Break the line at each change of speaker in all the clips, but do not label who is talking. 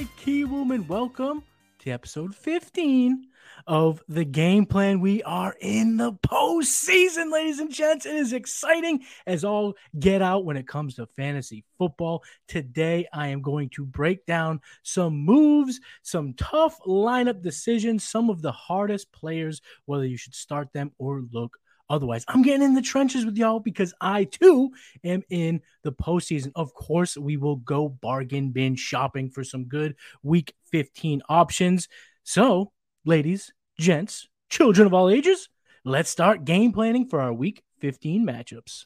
Matty Kiwoom, and welcome to episode 15 of the game plan. We are in the postseason, ladies and gents. It is exciting as all get out when it comes to fantasy football. Today, I am going to break down some moves, some tough lineup decisions, some of the hardest players, whether you should start them or look Otherwise, I'm getting in the trenches with y'all because I too am in the postseason. Of course, we will go bargain bin shopping for some good week 15 options. So, ladies, gents, children of all ages, let's start game planning for our week 15 matchups.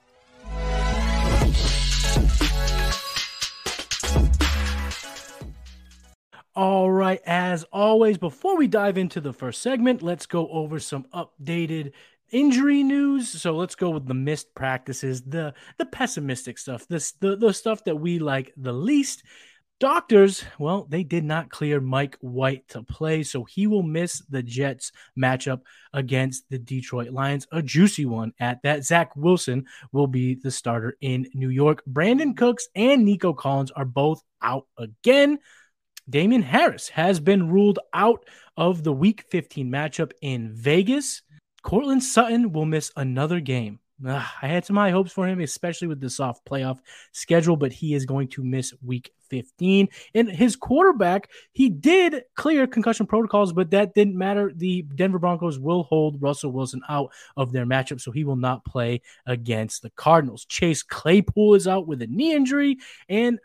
All right, as always, before we dive into the first segment, let's go over some updated injury news. So let's go with the missed practices, the the pessimistic stuff, this the, the stuff that we like the least. Doctors, well, they did not clear Mike White to play, so he will miss the Jets matchup against the Detroit Lions, a juicy one at that. Zach Wilson will be the starter in New York. Brandin Cooks and Nico Collins are both out again. Damien Harris has been ruled out of the Week 15 matchup in Vegas. Courtland Sutton will miss another game. Ugh, I had some high hopes for him, especially with the soft playoff schedule, but he is going to miss week 15. And his quarterback, he did clear concussion protocols, but that didn't matter. The Denver Broncos will hold Russell Wilson out of their matchup, so he will not play against the Cardinals. Chase Claypool is out with a knee injury, and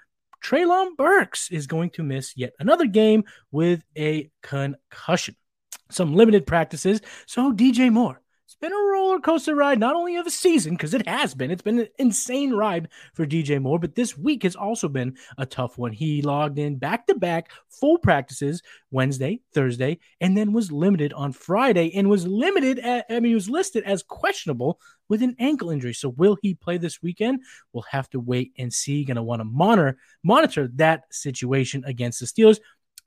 Treylon Burks is going to miss yet another game with a concussion some limited practices. So DJ Moore, it's been a roller coaster ride, not only of a season, because it has been. It's been an insane ride for DJ Moore, but this week has also been a tough one. He logged in back to back full practices Wednesday, Thursday, and then was limited on Friday and was limited at, I mean, he was listed as questionable with an ankle injury. So will he play this weekend? We'll have to wait and see. Gonna want to monitor monitor that situation against the Steelers.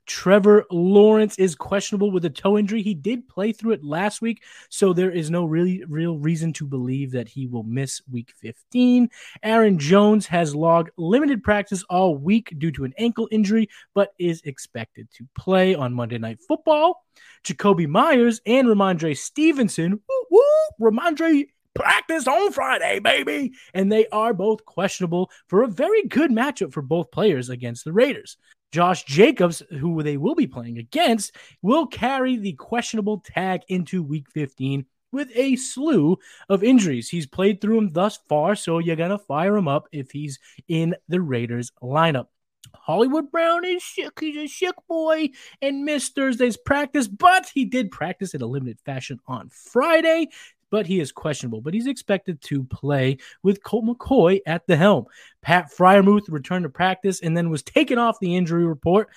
Trevor Lawrence is questionable with a toe injury. He did play through it last week, so there is no really real reason to believe that he will miss week 15. Aaron Jones has logged limited practice all week due to an ankle injury, but is expected to play on Monday Night Football. Jakobi Meyers and Rhamondre Stevenson, woo, Rhamondre practice on Friday, baby. And they are both questionable for a very good matchup for both players against the Raiders. Josh Jacobs, who they will be playing against, will carry the questionable tag into week 15 with a slew of injuries. He's played through them thus far, so you're going to fire him up if he's in the Raiders lineup. Hollywood Brown is sick. He's a sick boy and missed Thursday's practice, but he did practice in a limited fashion on Friday but he is questionable. But he's expected to play with Colt McCoy at the helm. Pat Freiermuth returned to practice and then was taken off the injury report.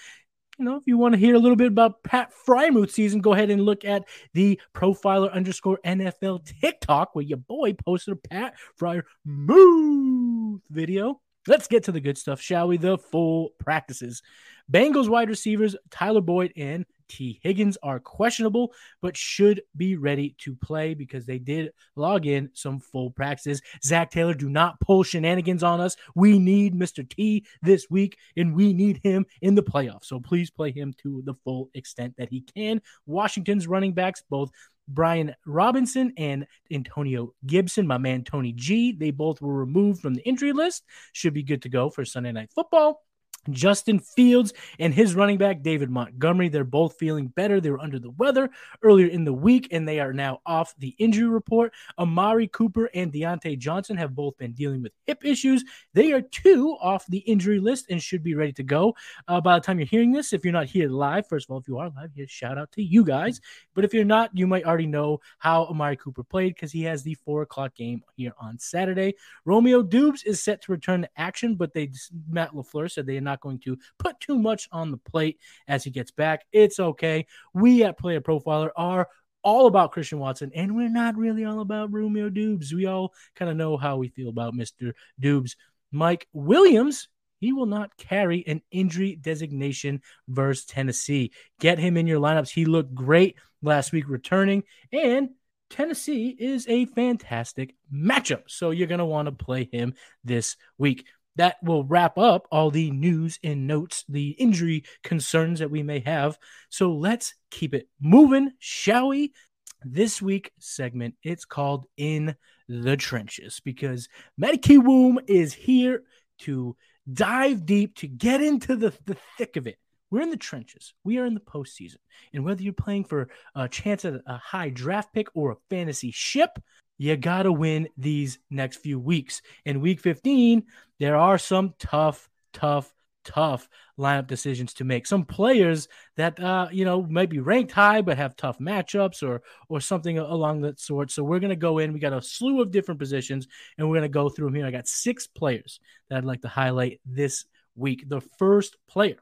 You know, if you want to hear a little bit about Pat Freiermuth season, go ahead and look at the profiler underscore NFL TikTok where your boy posted a Pat Freiermuth video. Let's get to the good stuff, shall we? The full practices. Bengals wide receivers Tyler Boyd and Tee Higgins are questionable, but should be ready to play because they did log in some full practices. Zac Taylor, do not pull shenanigans on us. We need Mr. T this week, and we need him in the playoffs. So please play him to the full extent that he can. Washington's running backs, both Brian Robinson and Antonio Gibson, my man Tony G. They both were removed from the injury list. Should be good to go for Sunday Night Football. Justin Fields and his running back, David Montgomery, they're both feeling better. They were under the weather earlier in the week, and they are now off the injury report. Amari Cooper and Diontae Johnson have both been dealing with hip issues. They are two off the injury list and should be ready to go uh, by the time you're hearing this. If you're not here live, first of all, if you are live, here, shout out to you guys. But if you're not, you might already know how Amari Cooper played because he has the four o'clock game here on Saturday. Romeo Doubs is set to return to action, but they Matt LaFleur said they are not not going to put too much on the plate as he gets back. It's okay. We at Player Profiler are all about Christian Watson, and we're not really all about Romeo Doubs. We all kind of know how we feel about Mr. Doubs. Mike Williams, he will not carry an injury designation versus Tennessee. Get him in your lineups. He looked great last week returning, and Tennessee is a fantastic matchup. So you're going to want to play him this week. That will wrap up all the news and notes, the injury concerns that we may have. So let's keep it moving, shall we? This week segment, it's called In the Trenches because Matty Kiwoom is here to dive deep, to get into the, the thick of it. We're in the trenches. We are in the postseason. And whether you're playing for a chance at a high draft pick or a fantasy ship, you got to win these next few weeks. In week 15, there are some tough, tough, tough lineup decisions to make. Some players that uh, you know might be ranked high but have tough matchups or or something along that sort. So we're gonna go in. We got a slew of different positions, and we're gonna go through them here. I got six players that I'd like to highlight this week. The first player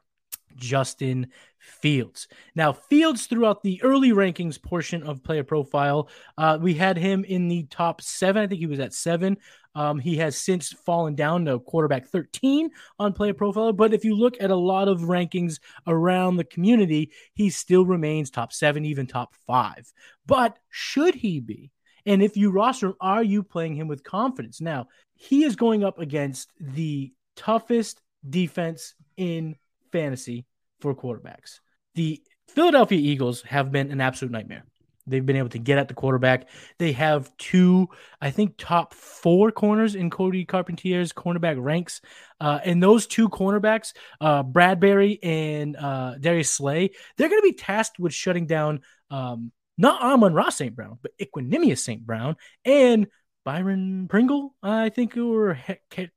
Justin Fields. Now, Fields, throughout the early rankings portion of player profile, uh, we had him in the top seven. I think he was at seven. Um, he has since fallen down to quarterback 13 on player profile. But if you look at a lot of rankings around the community, he still remains top seven, even top five. But should he be? And if you roster are you playing him with confidence? Now, he is going up against the toughest defense in fantasy for quarterbacks. The Philadelphia Eagles have been an absolute nightmare. They've been able to get at the quarterback. They have two, I think, top four corners in Cody Carpentier's cornerback ranks. Uh, and those two cornerbacks, uh, Bradberry and uh, Darius Slay, they're going to be tasked with shutting down um, not Amon Ross St. Brown, but Equanimeous St. Brown and Byron Pringle, I think, or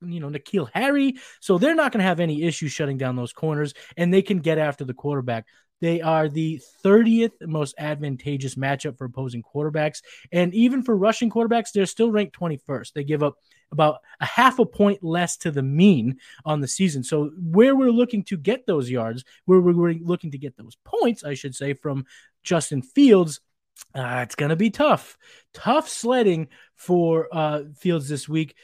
you know N'Keal Harry. So they're not going to have any issues shutting down those corners, and they can get after the quarterback. They are the 30th most advantageous matchup for opposing quarterbacks, and even for rushing quarterbacks, they're still ranked 21st. They give up about a half a point less to the mean on the season. So where we're looking to get those yards, where we're looking to get those points, I should say, from Justin Fields uh, it's going to be tough. Tough sledding for uh, Fields this week.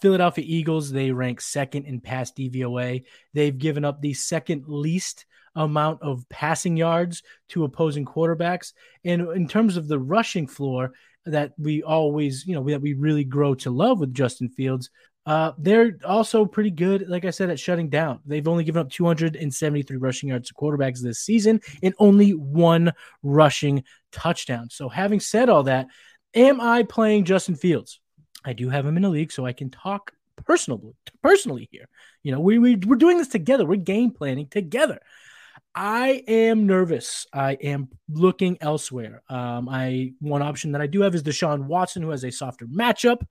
Philadelphia Eagles, they rank second in pass DVOA. They've given up the second least amount of passing yards to opposing quarterbacks. And in terms of the rushing floor that we always, you know, that we really grow to love with Justin Fields, uh, they're also pretty good, like I said, at shutting down. They've only given up 273 rushing yards to quarterbacks this season and only one rushing touchdown. So, having said all that, am I playing Justin Fields? I do have him in the league, so I can talk personally personally here. You know, we, we we're doing this together. We're game planning together. I am nervous. I am looking elsewhere. Um, I one option that I do have is Deshaun Watson, who has a softer matchup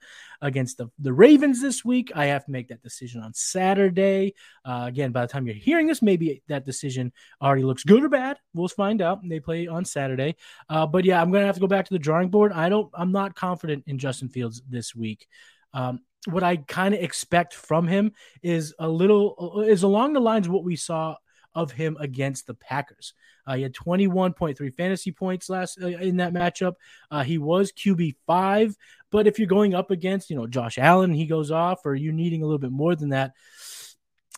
against the, the Ravens this week. I have to make that decision on Saturday. Uh, again, by the time you're hearing this, maybe that decision already looks good or bad. We'll find out. They play on Saturday. Uh, but yeah, I'm gonna have to go back to the drawing board. I don't. I'm not confident in Justin Fields this week. Um, what I kind of expect from him is a little is along the lines of what we saw of him against the Packers. Uh, he had 21.3 fantasy points last uh, in that matchup. Uh, he was QB five, but if you're going up against, you know, Josh Allen, he goes off, or you needing a little bit more than that.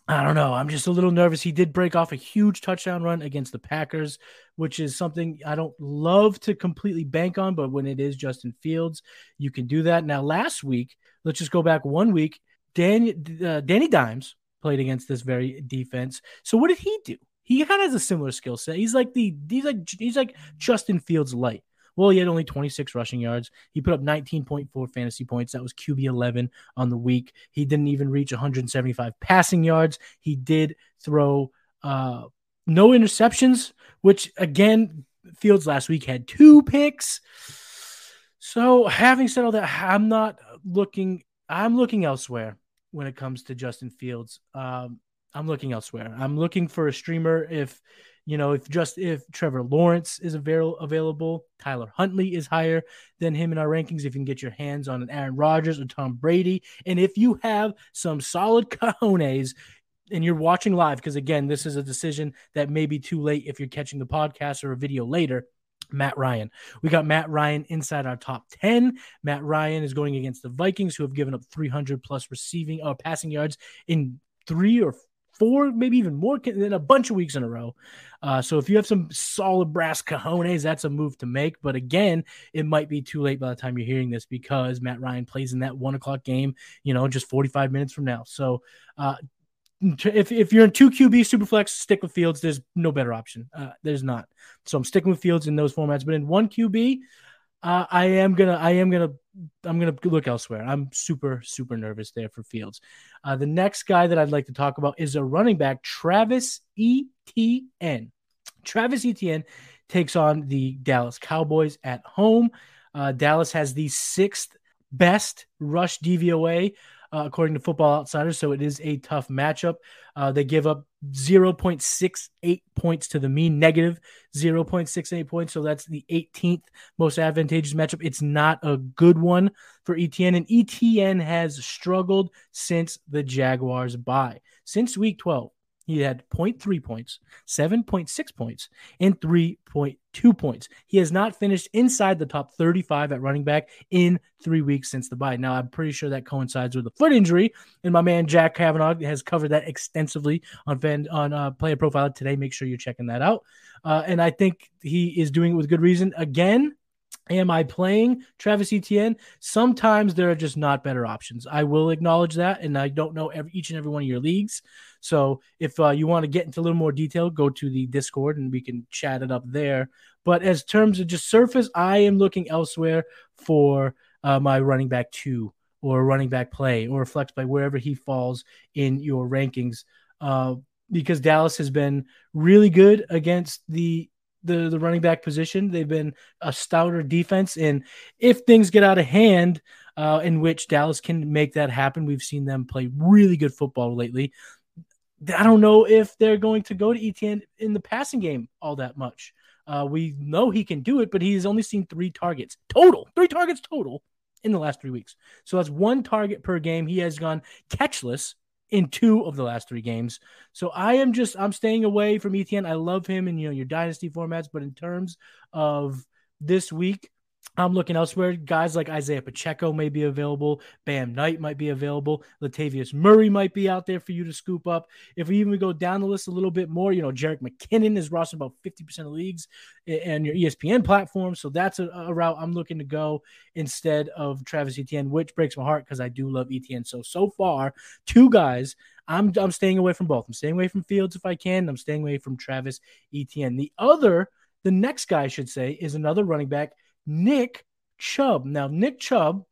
I don't know. I'm just a little nervous. He did break off a huge touchdown run against the Packers, which is something I don't love to completely bank on, but when it is Justin Fields, you can do that. Now, last week, let's just go back one week. Danny, uh, Danny Dimes played against this very defense. So what did he do? He kind of has a similar skill set. He's like the he's like he's like Justin Fields light. Well, he had only 26 rushing yards. He put up 19.4 fantasy points. That was QB 11 on the week. He didn't even reach 175 passing yards. He did throw uh, no interceptions, which again, Fields last week had two picks. So, having said all that, I'm not looking. I'm looking elsewhere when it comes to Justin Fields. Um, I'm looking elsewhere. I'm looking for a streamer if you know if just if Trevor Lawrence is avail- available, Tyler Huntley is higher than him in our rankings. If you can get your hands on an Aaron Rodgers or Tom Brady, and if you have some solid cojones and you're watching live, because again, this is a decision that may be too late if you're catching the podcast or a video later. Matt Ryan. We got Matt Ryan inside our top 10. Matt Ryan is going against the Vikings, who have given up 300 plus receiving or uh, passing yards in three or four, maybe even more than a bunch of weeks in a row. Uh, so if you have some solid brass cojones, that's a move to make. But again, it might be too late by the time you're hearing this because Matt Ryan plays in that one o'clock game, you know, just 45 minutes from now. So uh, if, if you're in two QB superflex, stick with Fields. There's no better option. Uh, there's not. So I'm sticking with Fields in those formats. But in one QB, uh, I am gonna, I am gonna, I'm gonna look elsewhere. I'm super, super nervous there for Fields. Uh, the next guy that I'd like to talk about is a running back, Travis Etienne. Travis Etienne takes on the Dallas Cowboys at home. Uh, Dallas has the sixth best rush DVOA uh, according to Football Outsiders. So it is a tough matchup. Uh, they give up 0.68 points to the mean, negative 0.68 points. So that's the 18th most advantageous matchup. It's not a good one for Etienne, and Etienne has struggled since the Jaguars bye. Since week 12, he had 0.3 points, 7.6 points, and 3.2 points. He has not finished inside the top 35 at running back in three weeks since the bye. Now, I'm pretty sure that coincides with a foot injury, and my man Jack Kavanaugh has covered that extensively on fan, on uh, Player Profile today. Make sure you're checking that out. Uh, and I think he is doing it with good reason. Again, Am I playing Travis Etienne? Sometimes there are just not better options. I will acknowledge that, and I don't know every, each and every one of your leagues. So if uh, you want to get into a little more detail, go to the Discord and we can chat it up there. But as terms of just surface, I am looking elsewhere for uh, my running back two or running back play or flex play wherever he falls in your rankings. Uh, because Dallas has been really good against the the the running back position. They've been a stouter defense, and if things get out of hand, uh, in which Dallas can make that happen, we've seen them play really good football lately. I don't know if they're going to go to Etienne in the passing game all that much. Uh, we know he can do it, but he's only seen three targets total, three targets total in the last three weeks. So that's one target per game. He has gone catchless in two of the last three games. So I am just I'm staying away from Etienne. I love him in you know your dynasty formats, but in terms of this week, I'm looking elsewhere. Guys like Isaiah Pacheco may be available. Bam Knight might be available. Latavius Murray might be out there for you to scoop up. If we even go down the list a little bit more, you know, Jerick McKinnon is rostered about 50% of leagues and your ESPN platform. So that's a, a, route I'm looking to go instead of Travis Etienne, which breaks my heart because I do love Etienne. So, so far, two guys. I'm, I'm staying away from both. I'm staying away from Fields if I can. I'm staying away from Travis Etienne. The other, the next guy, I should say, is another running back Nick Chubb. Now, Nick Chubb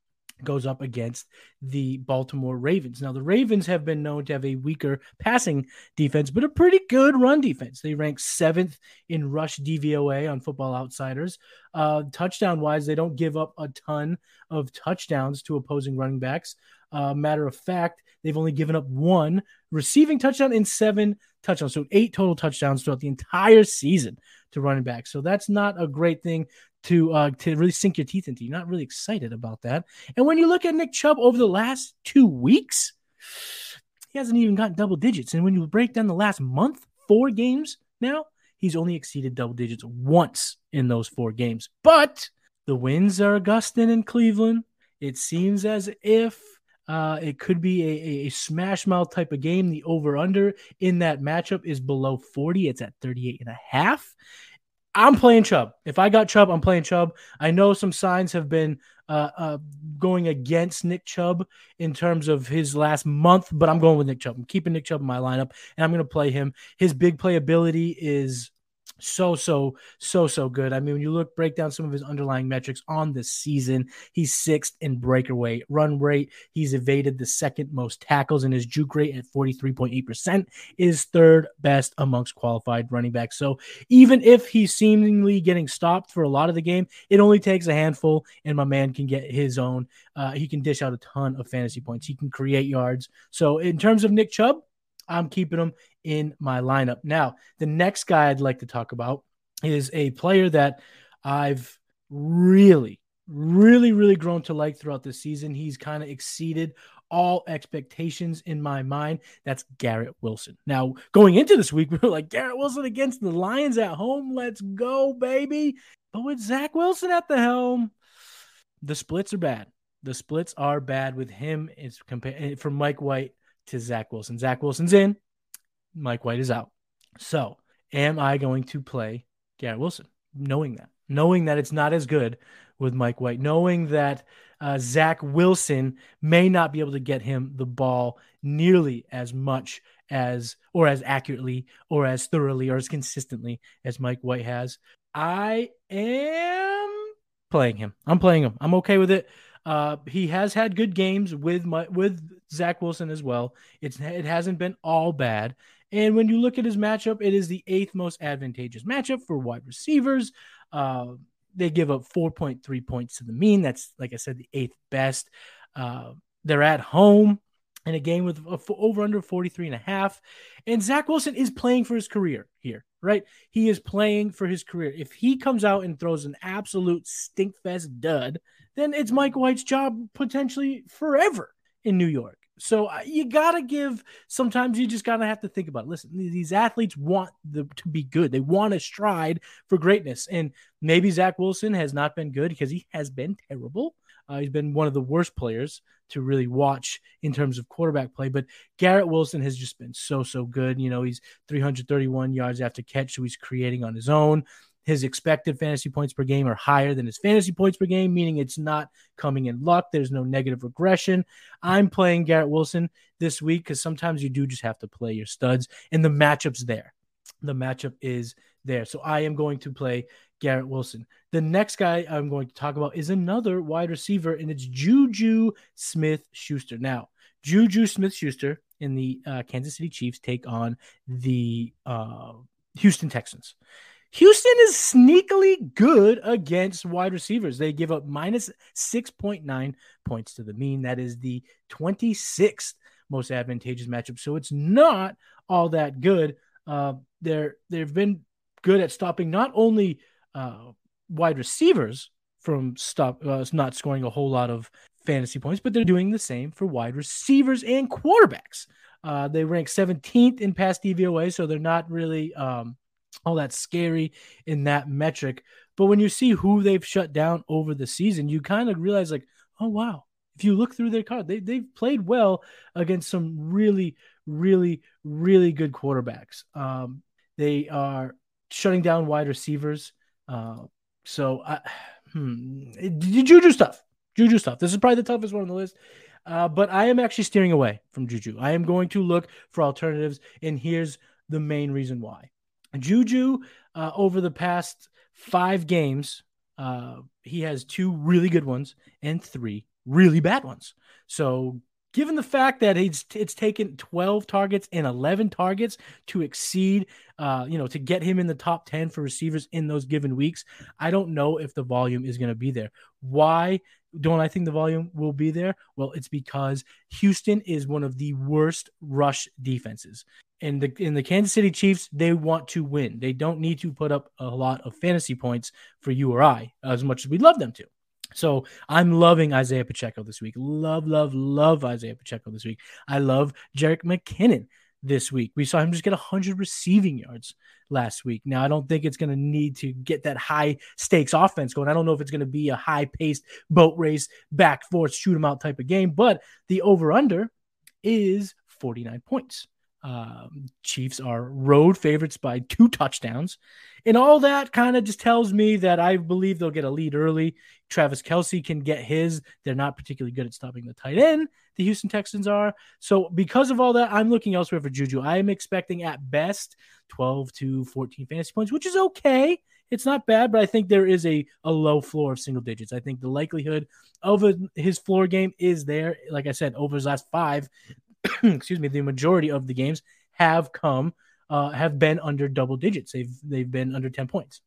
goes up against the Baltimore Ravens. Now, the Ravens have been known to have a weaker passing defense, but a pretty good run defense. They rank seventh in rush DVOA on Football Outsiders. Uh, touchdown wise, they don't give up a ton of touchdowns to opposing running backs. Uh, matter of fact, they've only given up one receiving touchdown in seven touchdowns, so eight total touchdowns throughout the entire season to running back. So that's not a great thing to uh, to really sink your teeth into. You're not really excited about that. And when you look at Nick Chubb over the last two weeks, he hasn't even gotten double digits. And when you break down the last month, four games now, he's only exceeded double digits once in those four games. But the wins are Augustin and Cleveland. It seems as if uh, it could be a, a, smash mouth type of game. The over under in that matchup is below 40. It's at 38 and a half. I'm playing Chubb. If I got Chubb, I'm playing Chubb. I know some signs have been uh, uh, going against Nick Chubb in terms of his last month, but I'm going with Nick Chubb. I'm keeping Nick Chubb in my lineup, and I'm going to play him. His big playability is so so so so good. I mean, when you look break down some of his underlying metrics on the season, he's sixth in breakaway run rate. He's evaded the second most tackles, and his juke rate at forty three point eight percent is third best amongst qualified running backs. So even if he's seemingly getting stopped for a lot of the game, it only takes a handful, and my man can get his own. Uh, he can dish out a ton of fantasy points. He can create yards. So in terms of Nick Chubb, I'm keeping him in my lineup. Now, the next guy I'd like to talk about is a player that I've really, really, really grown to like throughout the season. He's kind of exceeded all expectations in my mind. That's Garrett Wilson. Now, going into this week, we were like, Garrett Wilson against the Lions at home. Let's go, baby. But with Zach Wilson at the helm, the splits are bad. The splits are bad with him. It's compared eh, from Mike White to Zach Wilson. Zach Wilson's in. Mike White is out. So, am I going to play Garrett Wilson? Knowing that, knowing that it's not as good with Mike White, knowing that uh, Zach Wilson may not be able to get him the ball nearly as much as, or as accurately, or as thoroughly, or as consistently as Mike White has. I am playing him. I'm playing him. I'm okay with it. Uh, he has had good games with my with Zach Wilson as well. It's it hasn't been all bad. And when you look at his matchup, it is the eighth most advantageous matchup for wide receivers. Uh, they give up 4.3 points to the mean. That's like I said, the eighth best. Uh, they're at home in a game with over under 43 and a half. And Zach Wilson is playing for his career here, right? He is playing for his career. If he comes out and throws an absolute stinkfest dud, then it's Mike White's job potentially forever in New York. So uh, you gotta give. Sometimes you just gotta have to think about. It. Listen, these athletes want the, to be good. They want to stride for greatness, and maybe Zach Wilson has not been good because he has been terrible. Uh, he's been one of the worst players to really watch in terms of quarterback play. But Garrett Wilson has just been so, so good. You know, he's 331 yards after catch, so he's creating on his own. His expected fantasy points per game are higher than his fantasy points per game, meaning it's not coming in luck. There's no negative regression. I'm playing Garrett Wilson this week because sometimes you do just have to play your studs, and the matchup's there. The matchup is there. So I am going to play Garrett Wilson. The next guy I'm going to talk about is another wide receiver, and it's Juju Smith Schuster. Now, Juju Smith Schuster in the uh, Kansas City Chiefs take on the uh, Houston Texans. Houston is sneakily good against wide receivers. They give up minus 6.9 points to the mean. That is the 26th most advantageous matchup. So it's not all that good. Uh, they're they've been good at stopping not only uh, wide receivers from stop uh, not scoring a whole lot of fantasy points, but they're doing the same for wide receivers and quarterbacks. Uh, they rank 17th in pass DVOA, so they're not really um, all that scary in that metric. But when you see who they've shut down over the season, you kind of realize, like, oh wow, if you look through their card, they they've played well against some really, really, really good quarterbacks. Um, they are shutting down wide receivers. Uh, so, I, hmm, Juju stuff. Juju stuff. This is probably the toughest one on the list. Uh, but I am actually steering away from Juju. I am going to look for alternatives, and here's the main reason why. Juju, uh, over the past five games, uh, he has two really good ones and three really bad ones. So given the fact that it's it's taken 12 targets and 11 targets to exceed uh you know to get him in the top 10 for receivers in those given weeks i don't know if the volume is going to be there why don't i think the volume will be there well it's because houston is one of the worst rush defenses and the in the Kansas City Chiefs, they want to win. They don't need to put up a lot of fantasy points for you or I, as much as we'd love them to. So I'm loving Isaiah Pacheco this week. Love, love, love Isaiah Pacheco this week. I love Jerick McKinnon this week. We saw him just get 100 receiving yards last week. Now, I don't think it's going to need to get that high stakes offense going. I don't know if it's going to be a high paced boat race, back forth, shoot 'em out type of game, but the over under is 49 points. Um, Chiefs are road favorites by two touchdowns. And all that kind of just tells me that I believe they'll get a lead early. Travis Kelce can get his. They're not particularly good at stopping the tight end. The Houston Texans are. So, because of all that, I'm looking elsewhere for Juju. I am expecting at best 12 to 14 fantasy points, which is okay. It's not bad, but I think there is a, a low floor of single digits. I think the likelihood of a, his floor game is there. Like I said, over his last five, excuse me, the majority of the games have come uh, have been under double digits. They've they've been under ten points,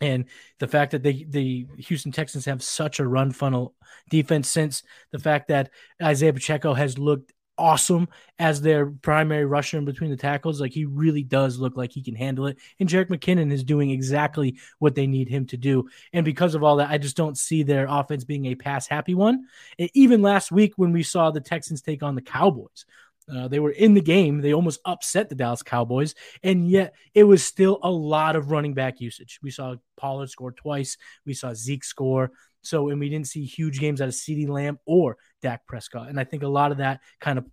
and the fact that they the Houston Texans have such a run funnel defense since the fact that Isaiah Pacheco has looked awesome as their primary rusher in between the tackles. Like he really does look like he can handle it. And Jerick McKinnon is doing exactly what they need him to do. And because of all that, I just don't see their offense being a pass happy one. Even last week when we saw the Texans take on the Cowboys, uh, they were in the game. They almost upset the Dallas Cowboys, and yet it was still a lot of running back usage. We saw Pollard score twice. We saw Zeke score. So, and we didn't see huge games out of CeeDee Lamb or Dak Prescott. And I think a lot of that kind of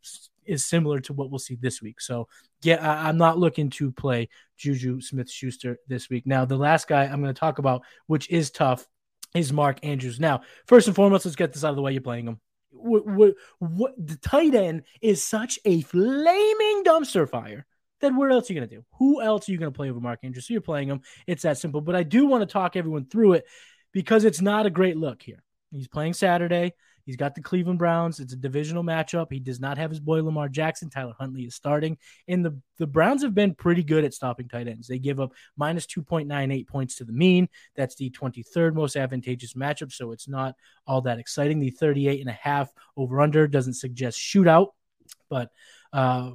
is similar to what we'll see this week. So yeah, I, am not looking to play Juju Smith Schuster this week. Now, the last guy I'm going to talk about, which is tough, is Mark Andrews. Now, first and foremost, let's get this out of the way. You're playing him. What, what, what the tight end is such a flaming dumpster fire then what else are you going to do? Who else are you going to play over Mark Andrews? So you're playing him. It's that simple. But I do want to talk everyone through it because it's not a great look here. He's playing Saturday. He's got the Cleveland Browns. It's a divisional matchup. He does not have his boy Lamar Jackson. Tyler Huntley is starting. And the, the Browns have been pretty good at stopping tight ends. They give up minus 2.98 points to the mean. That's the 23rd most advantageous matchup. So it's not all that exciting. The 38 and a half over under doesn't suggest shootout. But uh,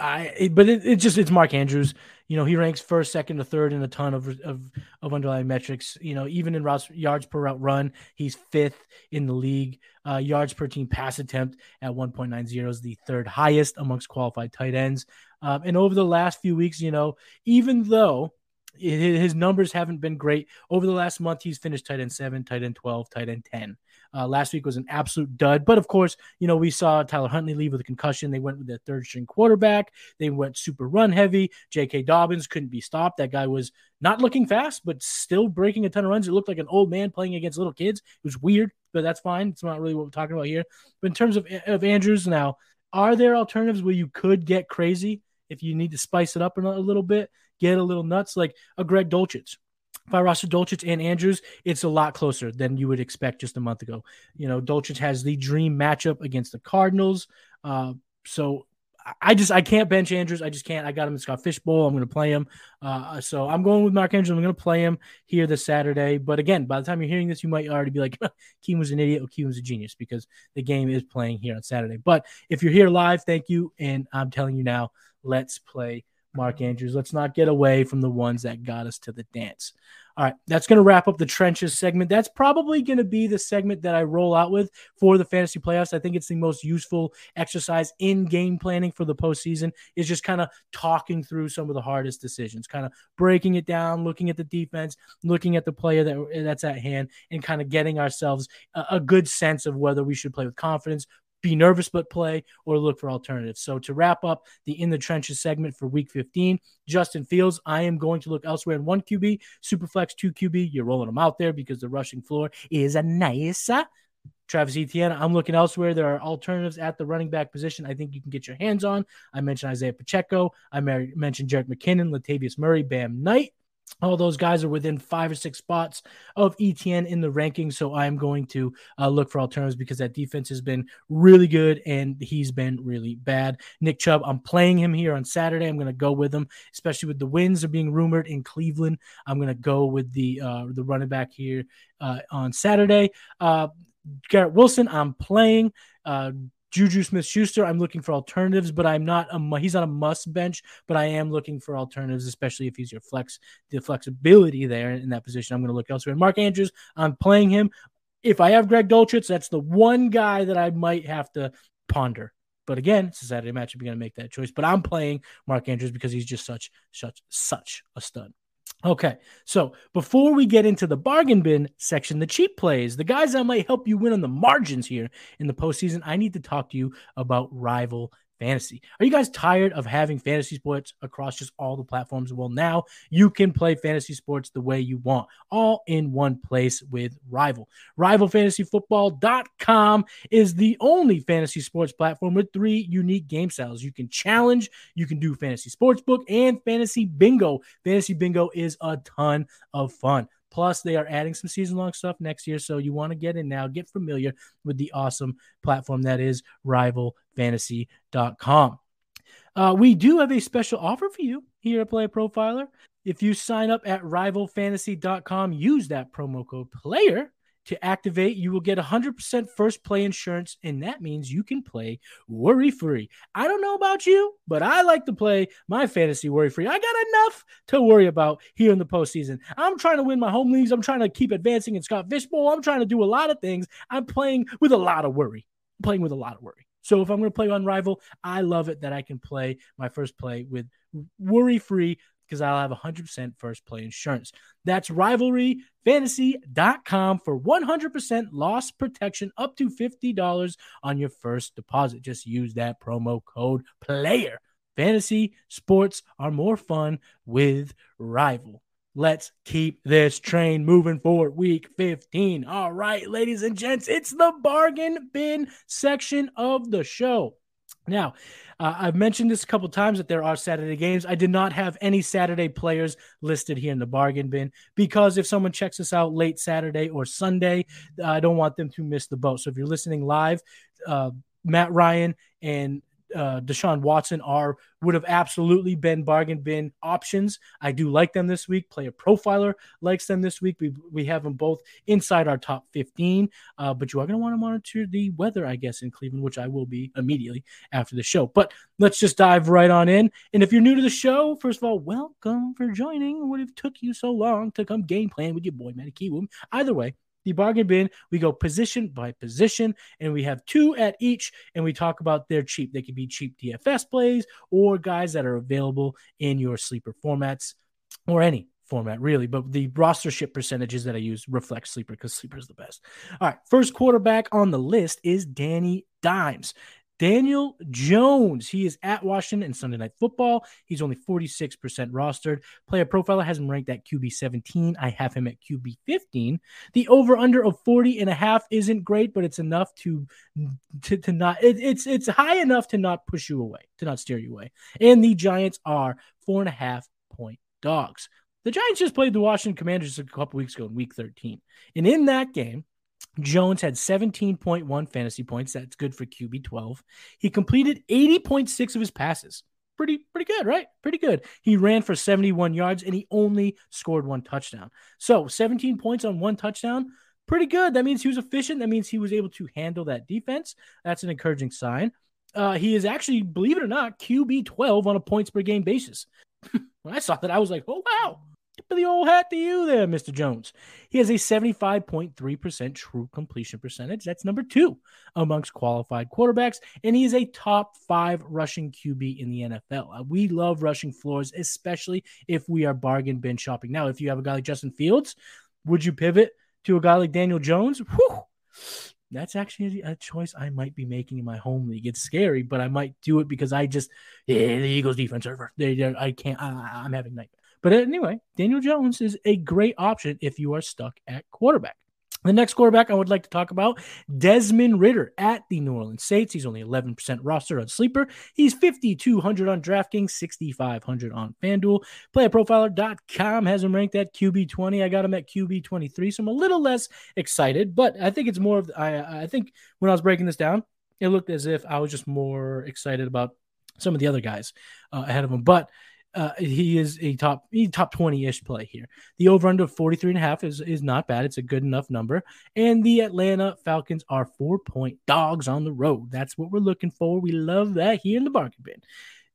I but it, it, just it's Mark Andrews. You know, he ranks first, second, or third in a ton of of, of underlying metrics. You know, even in routes, yards per route run, he's fifth in the league. Uh, yards per team pass attempt at 1.90 is the third highest amongst qualified tight ends. Um, and over the last few weeks, you know, even though his numbers haven't been great over the last month, he's finished tight end seven, tight end 12, tight end 10. Uh, last week was an absolute dud. But of course, you know, we saw Tyler Huntley leave with a concussion. They went with their third string quarterback. They went super run heavy. J.K. Dobbins couldn't be stopped. That guy was not looking fast, but still breaking a ton of runs. It looked like an old man playing against little kids. It was weird, but that's fine. It's not really what we're talking about here. But in terms of, of Andrews now, are there alternatives where you could get crazy if you need to spice it up a little bit, get a little nuts, like a Greg Dulcich? I roster Dulcich and Andrews, it's a lot closer than you would expect just a month ago. You know, Dulcich has the dream matchup against the Cardinals. Uh, so I just I can't bench Andrews. I just can't. I got him in Scott Fish Bowl. I'm going to play him. Uh, so I'm going with Mark Andrews. I'm going to play him here this Saturday. But again, by the time you're hearing this, you might already be like, Keem was an idiot or Keem was a genius because the game is playing here on Saturday. But if you're here live, thank you. And I'm telling you now, let's play Mark Andrews. Let's not get away from the ones that got us to the dance. All right, that's going to wrap up the trenches segment. That's probably going to be the segment that I roll out with for the fantasy playoffs. I think it's the most useful exercise in game planning for the postseason. Is just kind of talking through some of the hardest decisions, kind of breaking it down, looking at the defense, looking at the player that that's at hand, and kind of getting ourselves a, a good sense of whether we should play with confidence, be nervous but play or look for alternatives. So to wrap up the in the trenches segment for week 15, Justin Fields, I am going to look elsewhere in one QB, Superflex two QB. You're rolling them out there because the rushing floor is a nice. Uh, Travis Etienne, I'm looking elsewhere. There are alternatives at the running back position. I think you can get your hands on. I mentioned Isaiah Pacheco. I mentioned Jerick McKinnon, Latavius Murray, Bam Knight. All those guys are within five or six spots of Etienne in the rankings. So I'm going to uh, look for alternatives because that defense has been really good and he's been really bad. Nick Chubb, I'm playing him here on Saturday. I'm going to go with him, especially with the wins are being rumored in Cleveland. I'm going to go with the uh, the running back here uh, on Saturday. Uh, Garrett Wilson, I'm playing. Juju Smith Schuster, I'm looking for alternatives, but I'm not a he's not a must bench, but I am looking for alternatives, especially if he's your flex, the flexibility there in that position. I'm going to look elsewhere. Mark Andrews, I'm playing him. If I have Greg Dulcich, that's the one guy that I might have to ponder. But again, it's a Saturday matchup. You're going to make that choice. But I'm playing Mark Andrews because he's just such, such, such a stud. Okay, so before we get into the bargain bin section, the cheap plays, the guys that might help you win on the margins here in the postseason, I need to talk to you about rival fantasy. Are you guys tired of having fantasy sports across just all the platforms? Well, now you can play fantasy sports the way you want, all in one place with Rival. RivalFantasyFootball.com is the only fantasy sports platform with three unique game styles. You can challenge, you can do fantasy sportsbook, and fantasy bingo. Fantasy bingo is a ton of fun. Plus, they are adding some season long stuff next year. So you want to get in now, get familiar with the awesome platform that is rivalfantasy.com. Uh, we do have a special offer for you here at Player Profiler. If you sign up at rivalfantasy.com, use that promo code PLAYER to activate, you will get 100% first play insurance, and that means you can play worry free. I don't know about you, but I like to play my fantasy worry free. I got enough to worry about here in the postseason. I'm trying to win my home leagues. I'm trying to keep advancing in Scott Fish Bowl. I'm trying to do a lot of things. I'm playing with a lot of worry. I'm playing with a lot of worry. So if I'm going to play on Rival, I love it that I can play my first play with worry free because I'll have 100% first play insurance. That's rivalryfantasy.com for 100% loss protection up to $50 on your first deposit. Just use that promo code PLAYER. Fantasy sports are more fun with Rival. Let's keep this train moving forward. Week 15. All right, ladies and gents, it's the bargain bin section of the show. Now, uh, I've mentioned this a couple times that there are Saturday games. I did not have any Saturday players listed here in the bargain bin because if someone checks us out late Saturday or Sunday, I don't want them to miss the boat. So if you're listening live, uh, Matt Ryan and uh, Deshaun Watson are would have absolutely been bargain bin options. I do like them this week. Player Profiler likes them this week. We we have them both inside our top 15. Uh, but you are going to want to monitor the weather, I guess, in Cleveland, which I will be immediately after the show. But let's just dive right on in. And if you're new to the show, first of all, welcome for joining. What have took you so long to come game plan with your boy Matty Kiwoom? Either way, the bargain bin. We go position by position, and we have two at each, and we talk about their cheap. They could be cheap DFS plays or guys that are available in your sleeper formats or any format, really. But the rostership percentages that I use reflect sleeper because sleeper is the best. All right, first quarterback on the list is Danny Dimes. Daniel Jones. He is at Washington in Sunday Night Football. He's only 46% rostered. Player profiler has him ranked at QB 17. I have him at QB 15. The over under of 40 and a half isn't great, but it's enough to to, to not it, it's it's high enough to not push you away, to not steer you away. And the Giants are four and a half point dogs. The Giants just played the Washington Commanders a couple weeks ago in week 13. And in that game, Jones had 17.1 fantasy points. That's good for QB 12. He completed 80.6 of his passes. Pretty, pretty good, right? Pretty good. He ran for 71 yards and he only scored one touchdown. So 17 points on one touchdown, pretty good. That means he was efficient. That means he was able to handle that defense. That's an encouraging sign. Uh, he is actually, believe it or not, QB 12 on a points per game basis. when I saw that, I was like, oh, wow the old hat to you there, Mr. Jones. He has a 75.3% true completion percentage. That's number two amongst qualified quarterbacks. And he is a top five rushing QB in the NFL. Uh, we love rushing floors, especially if we are bargain bin shopping. Now, if you have a guy like Justin Fields, would you pivot to a guy like Daniel Jones? Whew, that's actually a choice I might be making in my home league. It's scary, but I might do it because I just, yeah, the Eagles defense. They, I can't, I, I'm having nightmares. But anyway, Daniel Jones is a great option if you are stuck at quarterback. The next quarterback I would like to talk about, Desmond Ridder at the New Orleans Saints. He's only 11% roster on Sleeper. He's 5,200 on DraftKings, 6,500 on FanDuel. PlayerProfiler.com has him ranked at QB 20. I got him at QB 23, so I'm a little less excited, but I think it's more of, I, I think when I was breaking this down, it looked as if I was just more excited about some of the other guys uh, ahead of him. But uh, he is a top top 20-ish play here. The over under 43 and a half is is not bad. It's a good enough number. And the Atlanta Falcons are 4-point dogs on the road. That's what we're looking for. We love that here in the bargain bin.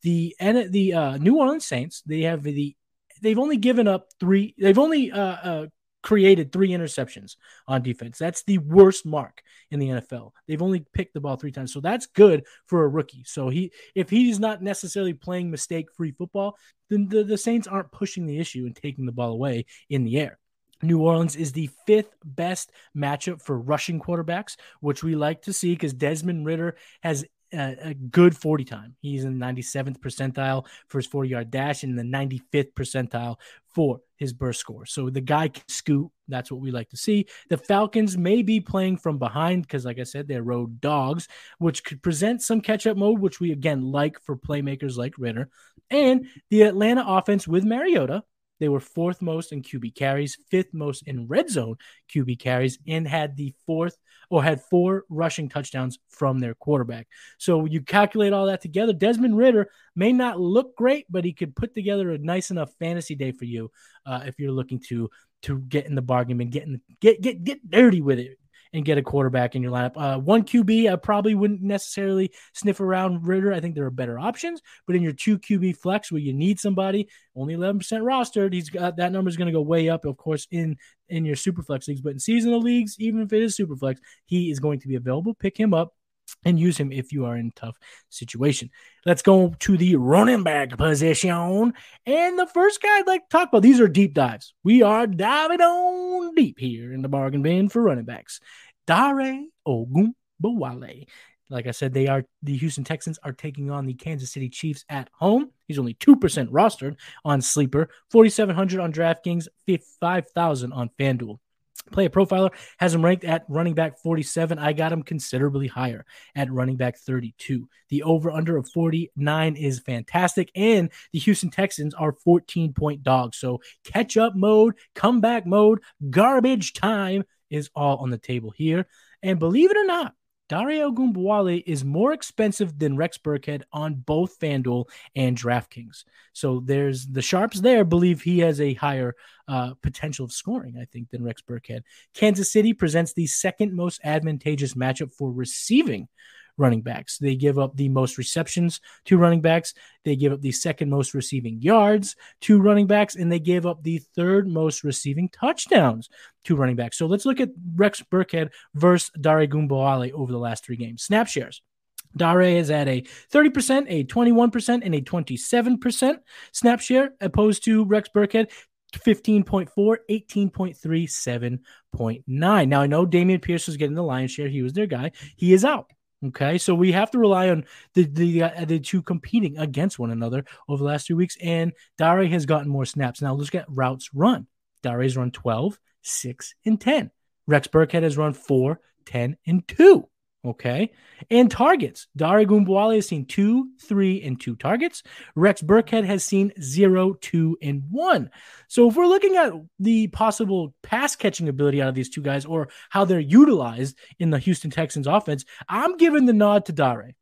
The and the uh, New Orleans Saints, they have the they've only given up 3 they've only uh, uh created three interceptions on defense. That's the worst mark in the NFL. They've only picked the ball three times, so that's good for a rookie. So he, if he's not necessarily playing mistake-free football, then the, the Saints aren't pushing the issue and taking the ball away in the air. New Orleans is the fifth best matchup for rushing quarterbacks, which we like to see because Desmond Ridder has a, good 40 time. He's in the 97th percentile for his 40 yard dash and the 95th percentile for his burst score. So the guy can scoot. That's what we like to see. The Falcons may be playing from behind because, like I said, they're road dogs, which could present some catch up mode, which we again like for playmakers like Ridder. And the Atlanta offense with Mariota they were fourth most in QB carries, fifth most in red zone QB carries, and had the fourth or had four rushing touchdowns from their quarterback. So you calculate all that together. Desmond Ridder may not look great, but he could put together a nice enough fantasy day for you uh, if you're looking to to get in the bargain and get in, get get get dirty with it and get a quarterback in your lineup. Uh, one QB, I probably wouldn't necessarily sniff around Ridder. I think there are better options, but in your two QB flex where you need somebody, only 11% rostered, he's got that number is going to go way up, of course, in in your super flex leagues. But in seasonal leagues, even if it is super flex, he is going to be available. Pick him up and use him if you are in tough situation. Let's go to the running back position. And the first guy I'd like to talk about, these are deep dives. We are diving on deep here in the bargain bin for running backs. Dare Ogunbowale. Like I said, they are the Houston Texans are taking on the Kansas City Chiefs at home. He's only 2% rostered on Sleeper, 4,700 on DraftKings, 5,000 on FanDuel. Player Profiler has him ranked at running back 47. I got him considerably higher at running back 32. The over under of 49 is fantastic. And the Houston Texans are 14 point dogs. So catch up mode, comeback mode, garbage time is all on the table here. And believe it or not, Dare Ogunbowale is more expensive than Rex Burkhead on both FanDuel and DraftKings. So there's the sharps there believe he has a higher uh, potential of scoring, I think, than Rex Burkhead. Kansas City presents the second most advantageous matchup for receiving running backs. They give up the most receptions to running backs. They give up the second most receiving yards to running backs, and they gave up the third most receiving touchdowns to running backs. So let's look at Rex Burkhead versus Dare Ogunbowale over the last three games. Snap shares. Dare is at a 30%, a 21%, and a 27% snap share, opposed to Rex Burkhead, 15.4, 18.3, 7.9. Now, I know Dameon Pierce was getting the lion's share. He was their guy. He is out. Okay, so we have to rely on the the uh, the two competing against one another over the last three weeks, and Dare has gotten more snaps. Now let's get routes run. Dare's run 12, 6, and 10. Rex Burkhead has run 4, 10, and 2. Okay. And targets. Dare Ogunbowale has seen two, three, and two targets. Rex Burkhead has seen zero, two, and one. So if we're looking at the possible pass catching ability out of these two guys or how they're utilized in the Houston Texans offense, I'm giving the nod to Dare.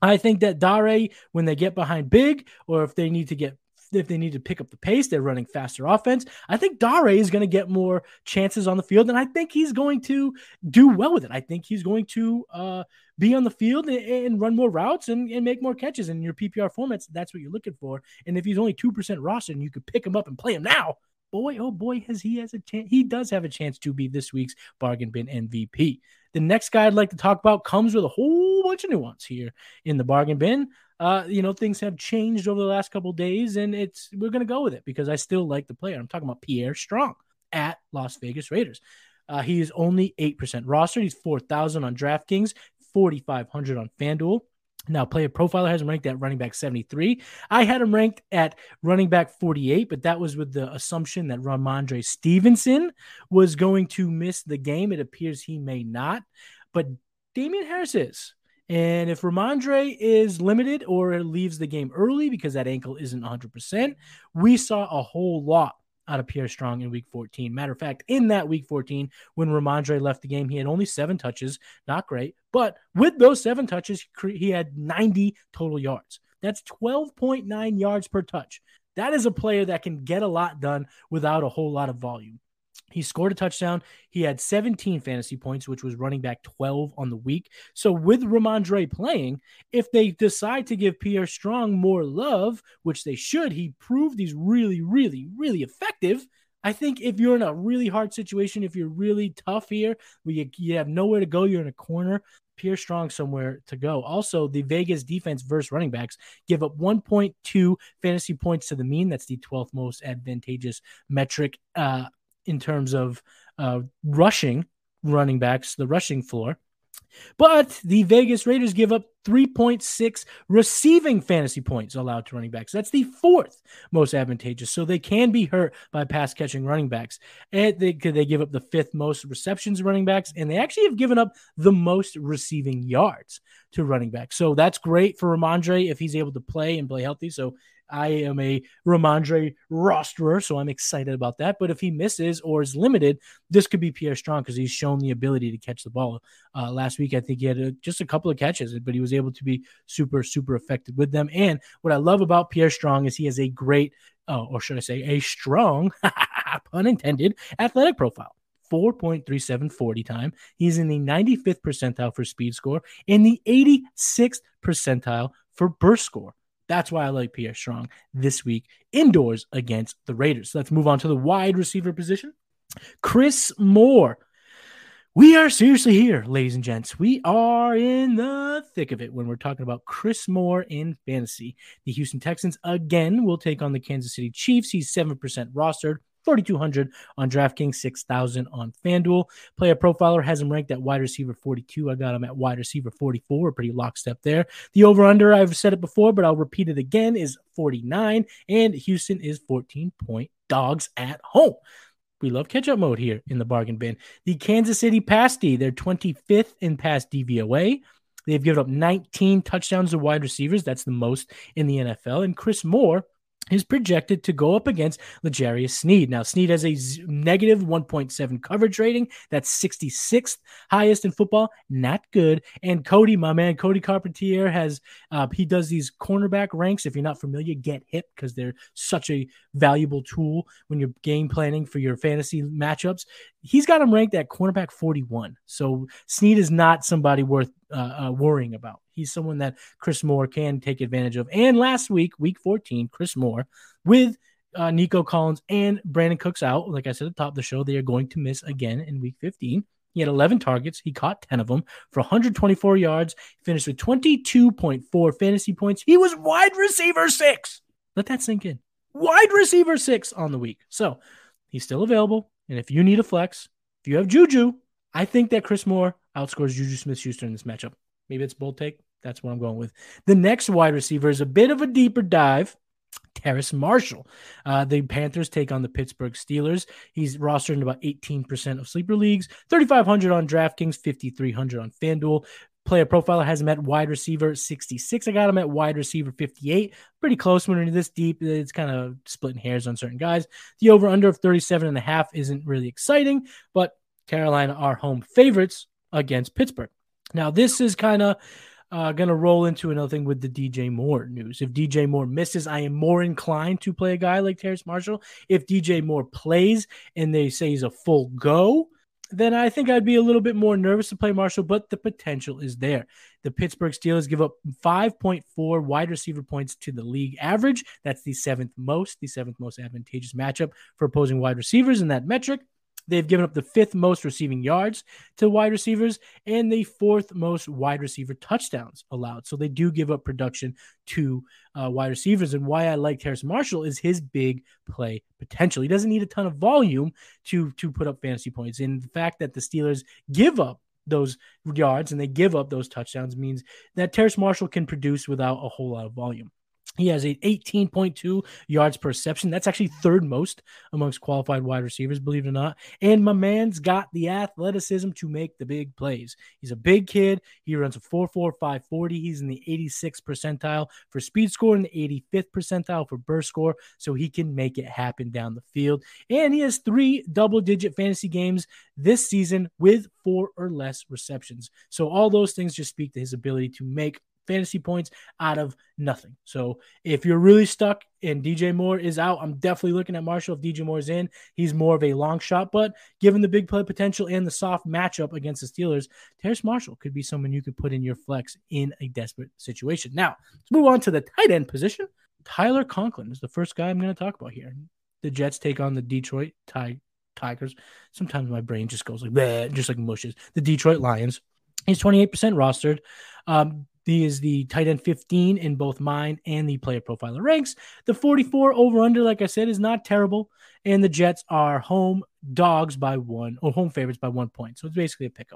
I think that Dare, when they get behind big, or if they need to get if they need to pick up the pace, they're running faster offense. I think Dare is going to get more chances on the field, and I think he's going to do well with it. I think he's going to uh, be on the field and, and run more routes and, and, make more catches in your PPR formats. That's what you're looking for. And if he's only two percent roster, and you could pick him up and play him now, boy, oh boy, has he has a chance. He does have a chance to be this week's bargain bin MVP. The next guy I'd like to talk about comes with a whole bunch of nuance here in the bargain bin uh, you know, things have changed over the last couple days, and it's we're gonna go with it because I still like the player. I'm talking about Pierre Strong at Las Vegas Raiders. Uh, he is only eight percent rostered. He's four thousand on DraftKings, forty five hundred on FanDuel. Now, player profiler has him ranked at running back 73. I had him ranked at running back 48, but that was with the assumption that Rhamondre Stevenson was going to miss the game. It appears he may not, but Damien Harris is. And if Rhamondre is limited or leaves the game early because that ankle isn't 100%, we saw a whole lot out of Pierre Strong in week 14. Matter of fact, in that week 14, when Rhamondre left the game, he had only seven touches, not great. But with those seven touches, he had 90 total yards. That's 12.9 yards per touch. That is a player that can get a lot done without a whole lot of volume. He scored a touchdown. He had 17 fantasy points, which was running back 12 on the week. So with Rhamondre playing, if they decide to give Pierre Strong more love, which they should, he proved he's really, really, really effective. I think if you're in a really hard situation, if you're really tough here, where you, you have nowhere to go, you're in a corner, Pierre Strong somewhere to go. Also, the Vegas defense versus running backs give up 1.2 fantasy points to the mean. That's the 12th most advantageous metric uh, in terms of uh, rushing running backs, the rushing floor. But the Vegas Raiders give up 3.6 receiving fantasy points allowed to running backs. That's the fourth most advantageous. So they can be hurt by pass catching running backs. And they, they give up the fifth most receptions running backs, and they actually have given up the most receiving yards to running backs. So that's great for Rhamondre if he's able to play and play healthy. So I am a Rhamondre rosterer, so I'm excited about that. But if he misses or is limited, this could be Pierre Strong because he's shown the ability to catch the ball. Uh, last week, I think he had a, just a couple of catches, but he was able to be super, super effective with them. And what I love about Pierre Strong is he has a great, oh, or should I say, a strong, pun intended, athletic profile. 4.37 40 time. He's in the 95th percentile for speed score and the 86th percentile for burst score. That's why I like Pierre Strong this week indoors against the Raiders. Let's move on to the wide receiver position. Chris Moore. We are seriously here, ladies and gents. We are in the thick of it when we're talking about Chris Moore in fantasy. The Houston Texans again will take on the Kansas City Chiefs. He's 7% rostered. 4,200 on DraftKings, 6,000 on FanDuel. Player Profiler has him ranked at wide receiver 42. I got him at wide receiver 44. We're pretty lockstep there. The over under, I've said it before, but I'll repeat it again, is 49. And Houston is 14 point dogs at home we love catch up mode here in the bargain bin. The Kansas City pass D, they're 25th in pass DVOA. They've given up 19 touchdowns to wide receivers. That's the most in the NFL. And Chris Moore is projected to go up against L'Jarius Sneed. Now, Sneed has a negative 1.7 coverage rating. That's 66th highest in football. Not good. And Cody, my man, Cody Carpentier has, uh, he does these cornerback ranks. If you're not familiar, get hip because they're such a valuable tool when you're game planning for your fantasy matchups. He's got him ranked at cornerback 41. So Sneed is not somebody worth uh, uh, worrying about. He's someone that Chris Moore can take advantage of. And last week, week 14, Chris Moore with uh, Nico Collins and Brandin Cooks out. Like I said at the top of the show, they are going to miss again in week 15. He had 11 targets. He caught 10 of them for 124 yards. Finished with 22.4 fantasy points. He was wide receiver six. Let that sink in. Wide receiver six on the week. So he's still available. And if you need a flex, if you have Juju, I think that Chris Moore outscores Juju Smith Schuster in this matchup. Maybe it's bold take. That's what I'm going with. The next wide receiver is a bit of a deeper dive. Terrace Marshall. Uh, the Panthers take on the Pittsburgh Steelers. He's rostered in about 18% of sleeper leagues, 3,500 on DraftKings, 5,300 on FanDuel. Player profiler has him at wide receiver 66. I got him at wide receiver 58. Pretty close when you're this deep. It's kind of splitting hairs on certain guys. The over under of 37 and a half isn't really exciting, but Carolina are home favorites against Pittsburgh. Now, this is kind of uh, going to roll into another thing with the DJ Moore news. If DJ Moore misses, I am more inclined to play a guy like Terrace Marshall. If DJ Moore plays and they say he's a full go, then I think I'd be a little bit more nervous to play Marshall, but the potential is there. The Pittsburgh Steelers give up 5.4 wide receiver points to the league average. That's the seventh most, the seventh most advantageous matchup for opposing wide receivers in that metric. They've given up the fifth most receiving yards to wide receivers and the fourth most wide receiver touchdowns allowed. So they do give up production to uh, wide receivers. And why I like Terrace Marshall is his big play potential. He doesn't need a ton of volume to to put up fantasy points. And the fact that the Steelers give up those yards and they give up those touchdowns means that Terrace Marshall can produce without a whole lot of volume. He has a 18.2 yards per reception. That's actually third most amongst qualified wide receivers, believe it or not. And my man's got the athleticism to make the big plays. He's a big kid. He runs a 4.45 40. He's in the 86th percentile for speed score and the 85th percentile for burst score. So he can make it happen down the field. And he has three double digit fantasy games this season with four or less receptions. So all those things just speak to his ability to make fantasy points out of nothing. So if you're really stuck and DJ Moore is out, I'm definitely looking at Marshall. If DJ Moore is in, he's more of a long shot. But given the big play potential and the soft matchup against the Steelers, Terrace Marshall could be someone you could put in your flex in a desperate situation. Now, let's move on to the tight end position. Tyler Conklin is the first guy I'm going to talk about here. The Jets take on the Detroit Tigers. Sometimes my brain just goes like that, just like mushes. The Detroit Lions. He's 28% rostered. Um, he is the tight end 15 in both mine and the player profiler ranks. The 44 over under, like I said, is not terrible. And the Jets are home dogs by one or home favorites by one point. So it's basically a pick.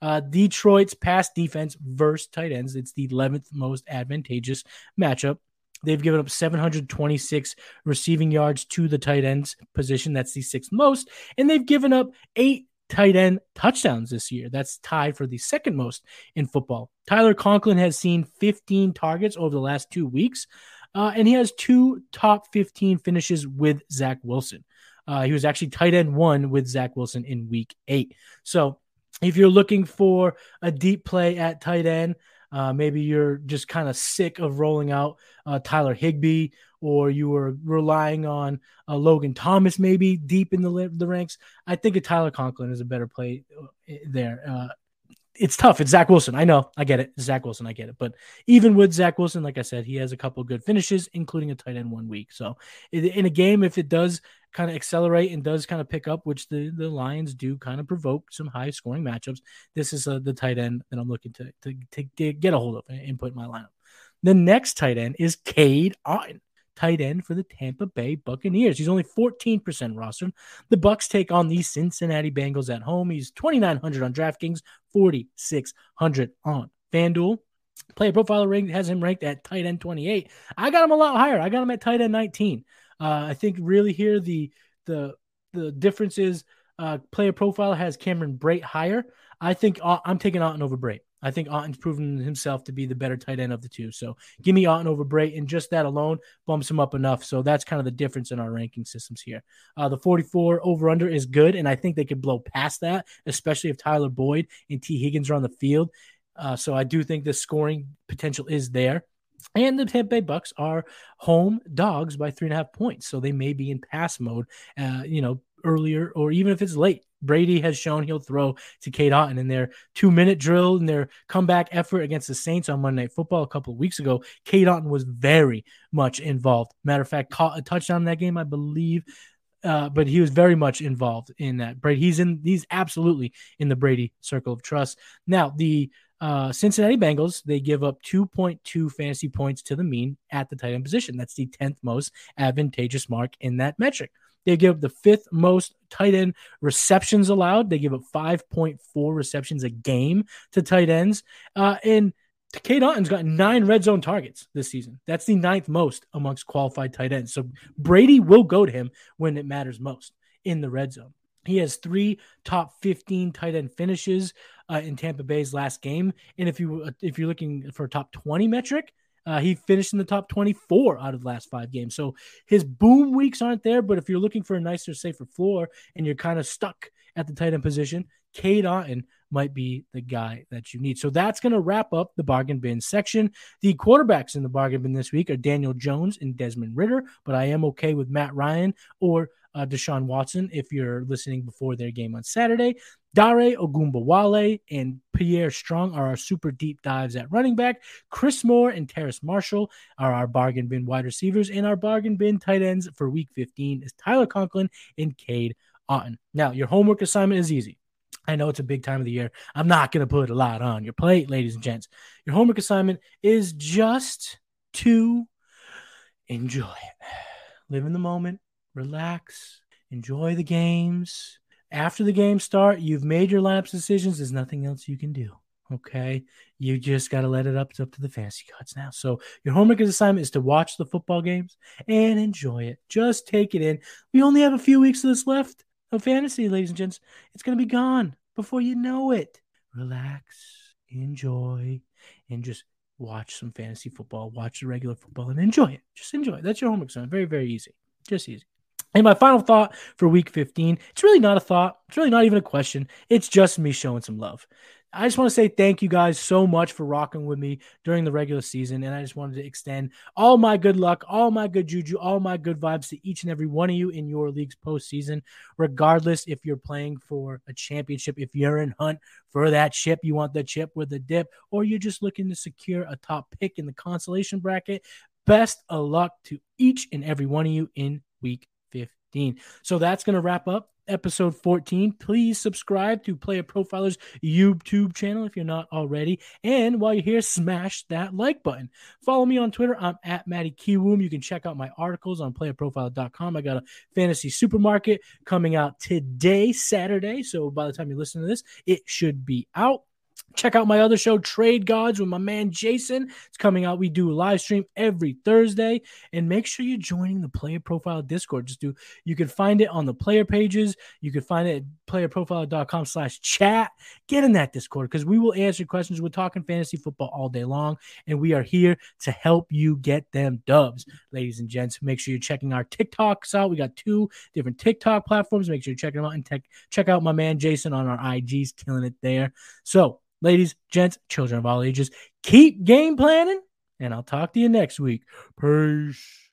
Uh, Detroit's pass defense versus tight ends. It's the 11th most advantageous matchup. They've given up 726 receiving yards to the tight ends position. That's the sixth most. And they've given up eight tight end touchdowns this year. That's tied for the second most in football. Tyler Conklin has seen 15 targets over the last two weeks, uh, and he has two top 15 finishes with Zach Wilson. Uh, he was actually tight end one with Zach Wilson in week eight. So if you're looking for a deep play at tight end, uh, maybe you're just kind of sick of rolling out uh, Tyler Higbee, or you were relying on uh, Logan Thomas maybe deep in the the ranks. I think a Tyler Conklin is a better play uh, there. It's tough. It's Zach Wilson. I know. I get it. Zach Wilson. I get it. But even with Zach Wilson, like I said, he has a couple good finishes, including a tight end one week. So in a game, if it does kind of accelerate and does kind of pick up, which the, the Lions do kind of provoke some high scoring matchups, this is uh, the tight end that I'm looking to, to, to get a hold of and put in my lineup. The next tight end is Cade Otton tight end for the Tampa Bay Buccaneers. He's only 14% rostered. The Bucks take on the Cincinnati Bengals at home. He's 2900 on DraftKings, 4600 on FanDuel. Player profile rank has him ranked at tight end 28. I got him a lot higher. I got him at tight end 19. Uh, I think really here the the the difference is uh, player profile has Cameron Brate higher. I think uh, I'm taking Otton over Brate. I think Otton's proven himself to be the better tight end of the two. So give me Otton over Bray, and just that alone bumps him up enough. So that's kind of the difference in our ranking systems here. Uh, the 44 over under is good, and I think they could blow past that, especially if Tyler Boyd and Tee Higgins are on the field. Uh, so I do think the scoring potential is there. And the Tampa Bay Bucks are home dogs by three and a half points, so they may be in pass mode. Uh, you know, earlier or even if it's late. Brady has shown he'll throw to Cade Otton in their two minute drill and their comeback effort against the Saints on Monday Night Football a couple of weeks ago. Cade Otton was very much involved. Matter of fact, caught a touchdown in that game, I believe. Uh, but he was very much involved in that. Brady, he's in, he's absolutely in the Brady circle of trust. Now, the uh, Cincinnati Bengals, they give up 2.2 fantasy points to the mean at the tight end position. That's the 10th most advantageous mark in that metric. They give up the fifth most tight end receptions allowed. They give up 5.4 receptions a game to tight ends. Uh, and Cade Otton's got nine red zone targets this season. That's the ninth most amongst qualified tight ends. So Brady will go to him when it matters most in the red zone. He has three top 15 tight end finishes uh, in Tampa Bay's last game. And if you if you're looking for a top 20 metric, uh, he finished in the top 24 out of the last five games. So his boom weeks aren't there. But if you're looking for a nicer, safer floor and you're kind of stuck at the tight end position, Cade Otton might be the guy that you need. So that's going to wrap up the bargain bin section. The quarterbacks in the bargain bin this week are Daniel Jones and Desmond Ridder, but I am okay with Matt Ryan or uh, Deshaun Watson if you're listening before their game on Saturday. Dare Ogunbowale and Pierre Strong are our super deep dives at running back. Chris Moore and Terrace Marshall are our bargain bin wide receivers. And our bargain bin tight ends for week 15 is Tyler Conklin and Cade Otton. Now, your homework assignment is easy. I know it's a big time of the year. I'm not going to put a lot on your plate, ladies and gents. Your homework assignment is just to enjoy it. Live in the moment, relax, enjoy the games after the game start, you've made your lineups decisions. There's nothing else you can do. Okay. You just got to let it up. It's up to the fantasy gods now. So your homework assignment is to watch the football games and enjoy it. Just take it in. We only have a few weeks of this left of fantasy, ladies and gents. It's going to be gone before you know it. Relax, enjoy, and just watch some fantasy football, watch the regular football and enjoy it. Just enjoy it. That's your homework assignment. Very, very easy. Just easy. And my final thought for week 15, it's really not a thought. It's really not even a question. It's just me showing some love. I just want to say thank you guys so much for rocking with me during the regular season. And I just wanted to extend all my good luck, all my good juju, all my good vibes to each and every one of you in your league's postseason, regardless if you're playing for a championship, if you're in hunt for that chip, you want the chip with the dip, or you're just looking to secure a top pick in the consolation bracket. Best of luck to each and every one of you in week 15. So that's going to wrap up episode 14. Please subscribe to Player Profiler's YouTube channel if you're not already. And while you're here, smash that like button. Follow me on Twitter. I'm at Matty Kiwoom. You can check out my articles on playerprofiler.com. I got a fantasy supermarket coming out today, Saturday. So by the time you listen to this, it should be out. Check out my other show, Trade Gods, with my man Jason. It's coming out. We do a live stream every Thursday. And make sure you're joining the Player Profile Discord. Just do you can find it on the player pages. You can find it at playerprofile.com slash chat. Get in that Discord because we will answer questions. We're talking fantasy football all day long, and we are here to help you get them dubs, ladies and gents. Make sure you're checking our TikToks out. We got two different TikTok platforms. Make sure you check them out and tech, check out my man Jason on our IGs, killing it there. So ladies, gents, children of all ages, keep game planning, and I'll talk to you next week. Peace.